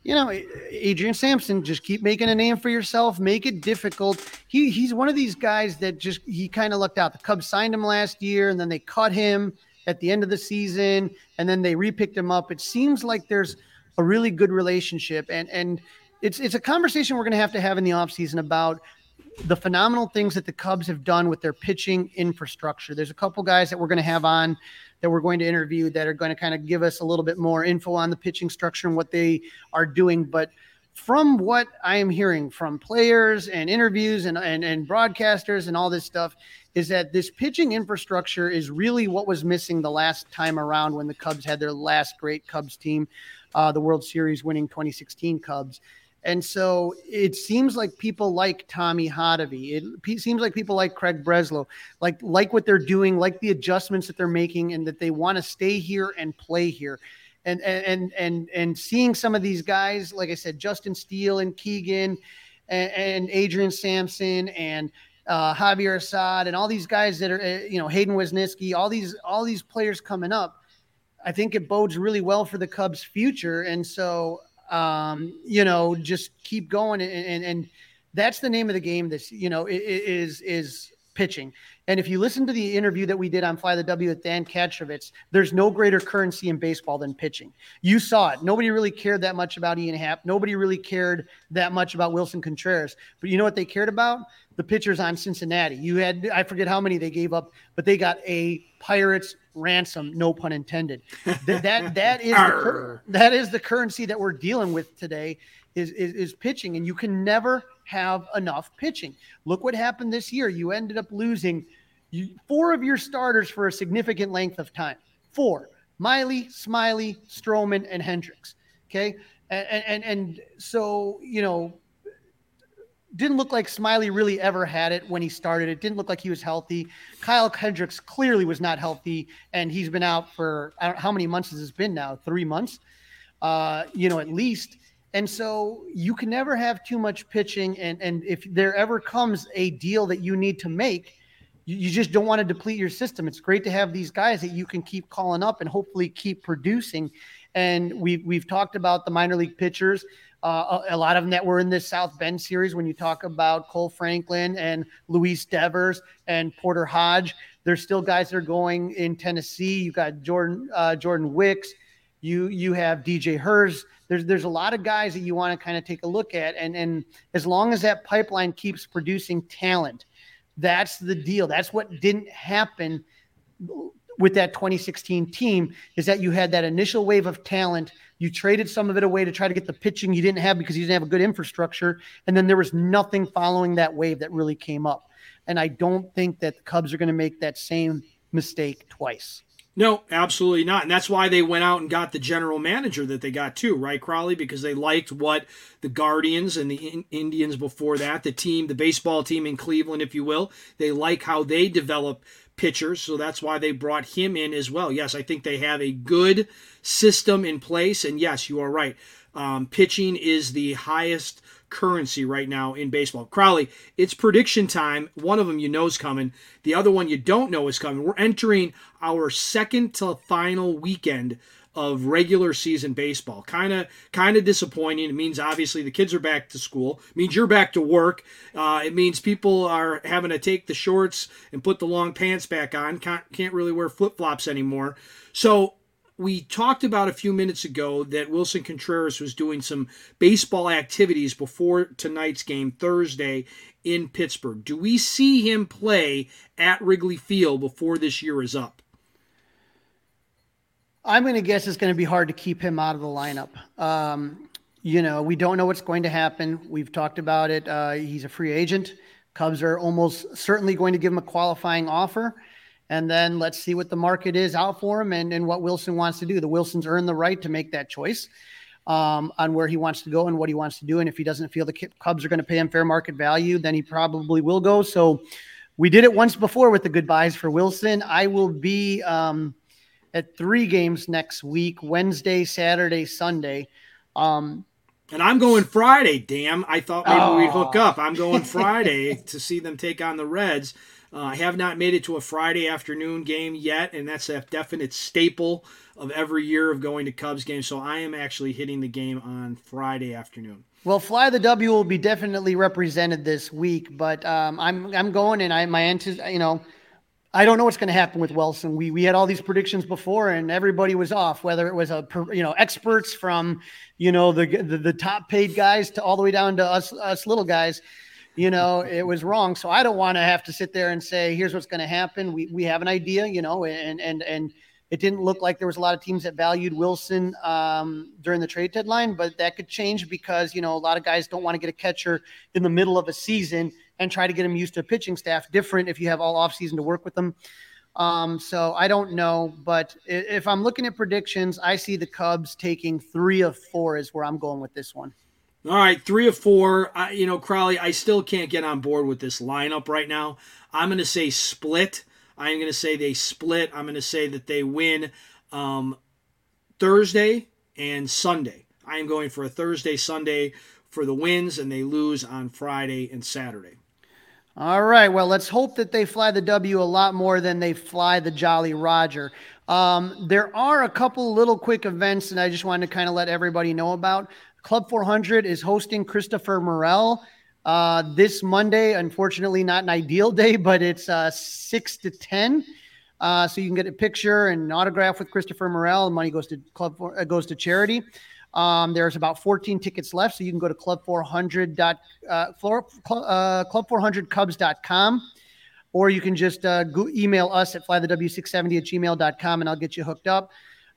you know, Adrian Sampson, just keep making a name for yourself, make it difficult. He he's one of these guys that just he kind of lucked out. The Cubs signed him last year and then they cut him at the end of the season and then they repicked him up. It seems like there's a really good relationship and and it's it's a conversation we're going to have to have in the offseason about the phenomenal things that the Cubs have done with their pitching infrastructure. There's a couple guys that we're going to have on that we're going to interview that are going to kind of give us a little bit more info on the pitching structure and what they are doing. But from what I am hearing from players and interviews and, and, and broadcasters and all this stuff, is that this pitching infrastructure is really what was missing the last time around when the Cubs had their last great Cubs team, uh, the World Series winning 2016 Cubs. And so it seems like people like Tommy Hotovy. It seems like people like Craig Breslow, like like what they're doing, like the adjustments that they're making, and that they want to stay here and play here. And and and and seeing some of these guys, like I said, Justin Steele and Keegan, and, and Adrian Sampson, and uh, Javier Assad, and all these guys that are, uh, you know, Hayden Wesneski, all these all these players coming up. I think it bodes really well for the Cubs' future, and so um, you know, just keep going, and, and, and that's the name of the game. This you know is is pitching. And if you listen to the interview that we did on Fly the W with Dan Kantrovitz, there's no greater currency in baseball than pitching. You saw it. Nobody really cared that much about Ian Happ. Nobody really cared that much about Willson Contreras. But you know what they cared about? The pitchers on Cincinnati. You had I forget how many they gave up, but they got a Pirates ransom, no pun intended. that that, that is the, that is the currency that we're dealing with today is, is, is pitching, and you can never have enough pitching. Look what happened this year. You ended up losing four of your starters for a significant length of time. Four: Miley, Smyly, Stroman, and Hendricks. Okay, and and and so you know. Didn't look like Smyly really ever had it when he started. It didn't look like he was healthy. Kyle Hendricks clearly was not healthy, and he's been out for how many months has this been now? Three months, uh, you know, at least. And so you can never have too much pitching. And, and if there ever comes a deal that you need to make, you, you just don't want to deplete your system. It's great to have these guys that you can keep calling up and hopefully keep producing. And we've, we've talked about the minor league pitchers. Uh, a, a, lot of them that were in this South Bend series. When you talk about Kohl Franklin and Luis Devers and Porter Hodge, there's still guys that are going in Tennessee. You got Jordan uh, Jordan Wicks. You you have DJ Herz there's there's a lot of guys that you want to kind of take a look at, and and as long as that pipeline keeps producing talent, that's the deal. That's what didn't happen with that 2016 team is that you had that initial wave of talent. You traded some of it away to try to get the pitching you didn't have because you didn't have a good infrastructure. And then there was nothing following that wave that really came up. And I don't think that the Cubs are going to make that same mistake twice. No, absolutely not. And that's why they went out and got the general manager that they got too, right, Crawly? Because they liked what the Guardians and the Indians before that, the team, the baseball team in Cleveland, if you will, they like how they develop pitchers. So that's why they brought him in as well. Yes, I think they have a good system in place. And yes, you are right. Um, pitching is the highest currency right now in baseball. Crawly, it's prediction time. One of them you know is coming. The other one you don't know is coming. We're entering our second to final weekend of regular season baseball. Kind of kind of disappointing. It means obviously the kids are back to school. It means you're back to work. Uh, it means people are having to take the shorts and put the long pants back on. Can't, can't really wear flip flops anymore. So we talked about a few minutes ago that Willson Contreras was doing some baseball activities before tonight's game Thursday in Pittsburgh. Do we see him play at Wrigley Field before this year is up? I'm going to guess it's going to be hard to keep him out of the lineup. Um, you know, we don't know what's going to happen. We've talked about it. Uh, he's a free agent. Cubs are almost certainly going to give him a qualifying offer and then let's see what the market is out for him and, and what Willson wants to do. The Wilsons earn the right to make that choice um, on where he wants to go and what he wants to do. And if he doesn't feel the Cubs are going to pay him fair market value, then he probably will go. So we did it once before with the goodbyes for Willson. I will be um, at three games next week Wednesday, Saturday, Sunday. Um, and I'm going Friday. Damn, I thought maybe oh. we'd hook up. I'm going Friday to see them take on the Reds. Uh, I have not made it to a Friday afternoon game yet, and that's a definite staple of every year of going to Cubs games. So I am actually hitting the game on Friday afternoon. Well, Fly the W will be definitely represented this week, but um, I'm I'm going and I my you know I don't know what's going to happen with Willson. We we had all these predictions before, and everybody was off. Whether it was a you know experts from you know the the, the top paid guys to all the way down to us us little guys you know, it was wrong. So I don't want to have to sit there and say, here's what's going to happen. We, we have an idea, you know, and, and, and it didn't look like there was a lot of teams that valued Willson um, during the trade deadline, but that could change because, you know, a lot of guys don't want to get a catcher in the middle of a season and try to get them used to a pitching staff different if you have all off season to work with them. Um, so I don't know, but if I'm looking at predictions, I see the Cubs taking three of four is where I'm going with this one. All right, three or four. I, you know, Crawly, I still can't get on board with this lineup right now. I'm going to say split. I'm going to say they split. I'm going to say that they win um, Thursday and Sunday. I am going for a Thursday, Sunday for the wins, and they lose on Friday and Saturday. All right. Well, let's hope that they fly the W a lot more than they fly the Jolly Roger. Um, there are a couple little quick events, and I just wanted to kind of let everybody know about. Club 400 is hosting Christopher Morel uh, this Monday. Unfortunately, not an ideal day, but it's uh, 6 to 10. Uh, so you can get a picture and autograph with Christopher Morel. And money goes to club uh, goes to charity. Um, there's about 14 tickets left, so you can go to club400 dot, uh, for, uh, club400cubs.com or you can just uh, go email us at flythew670 at gmail.com and I'll get you hooked up.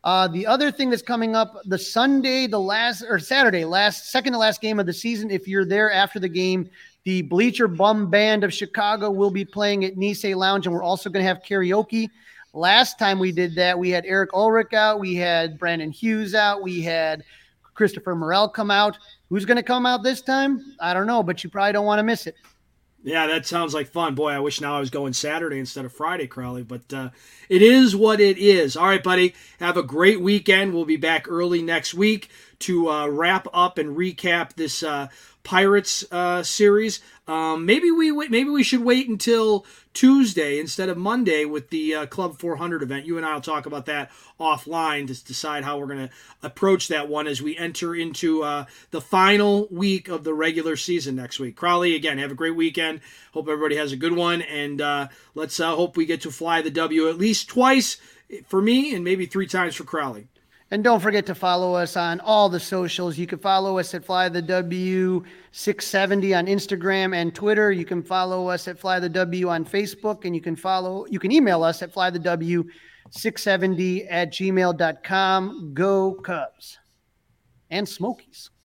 Uh, the other thing that's coming up the Sunday, the last or Saturday, last second to last game of the season. If you're there after the game, the Bleacher Bum Band of Chicago will be playing at Nisei Lounge, and we're also going to have karaoke. Last time we did that, we had Eric Ulrich out, we had Brandon Hughes out, we had Christopher Morel come out. Who's going to come out this time? I don't know, but you probably don't want to miss it. Yeah, that sounds like fun. Boy, I wish now I was going Saturday instead of Friday, Crawly, but uh, it is what it is. All right, buddy. Have a great weekend. We'll be back early next week to uh, wrap up and recap this uh, Pirates uh, series. Um, maybe we maybe we should wait until Tuesday instead of Monday with the uh, Club 400 event. You and I will talk about that offline to decide how we're going to approach that one as we enter into uh, the final week of the regular season next week. Crawly, again, have a great weekend. Hope everybody has a good one, and uh, let's uh, hope we get to fly the W at least twice for me and maybe three times for Crawly. And don't forget to follow us on all the socials. You can follow us at Fly the W 670 on Instagram and Twitter. You can follow us at Fly the W on Facebook, and you can follow you can email us at Fly the W 670 at gmail.com. Go Cubs and Smokies.